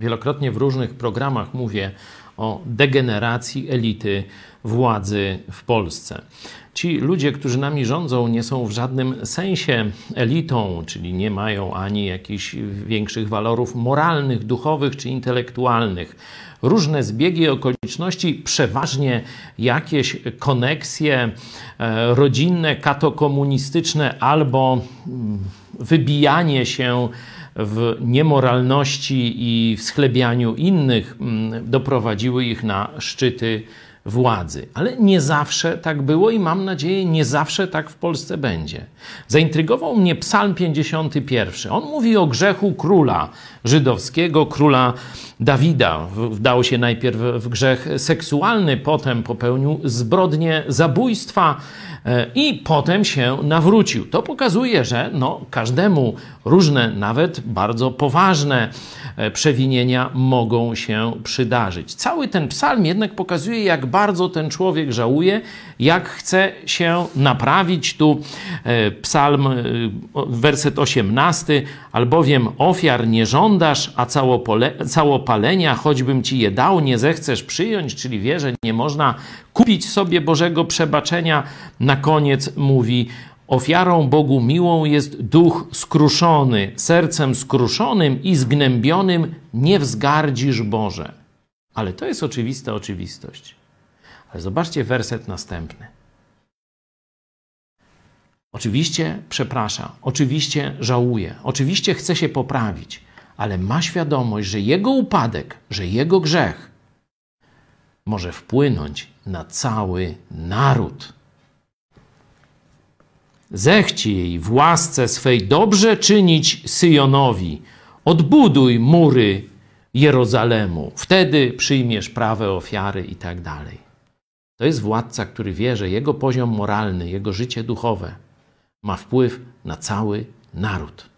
Wielokrotnie w różnych programach mówię o degeneracji elity władzy w Polsce. Ci ludzie, którzy nami rządzą, nie są w żadnym sensie elitą, czyli nie mają ani jakichś większych walorów moralnych, duchowych czy intelektualnych. Różne zbiegi okoliczności, przeważnie jakieś koneksje e, rodzinne, katokomunistyczne albo mm, wybijanie się w niemoralności i w schlebianiu innych mm, doprowadziły ich na szczyty władzy. Ale nie zawsze tak było i mam nadzieję, nie zawsze tak w Polsce będzie. Zaintrygował mnie Psalm 51. On mówi o grzechu króla żydowskiego, króla Dawida. Wdał się najpierw w grzech seksualny, potem popełnił zbrodnię zabójstwa e, i potem się nawrócił. To pokazuje, że no, każdemu różne, nawet bardzo poważne e, przewinienia mogą się przydarzyć. Cały ten psalm jednak pokazuje, jak bardzo ten człowiek żałuje, jak chce się naprawić. Tu e, psalm, werset 18, albowiem ofiar nie żądasz, a całopalenia, choćbym ci je dał, nie zechcesz przyjąć, czyli wie, że nie można kupić sobie Bożego przebaczenia. Na koniec mówi, Ofiarą Bogu miłą jest duch skruszony, sercem skruszonym i zgnębionym nie wzgardzisz Boże. Ale to jest oczywista oczywistość. Ale zobaczcie werset następny. Oczywiście przeprasza, oczywiście żałuje, oczywiście chce się poprawić, ale ma świadomość, że jego upadek, że jego grzech może wpłynąć na cały naród. Zechci jej w łasce swej dobrze czynić Syjonowi. Odbuduj mury Jerozalemu. Wtedy przyjmiesz prawe ofiary i tak dalej. To jest władca, który wie, że jego poziom moralny, jego życie duchowe ma wpływ na cały naród.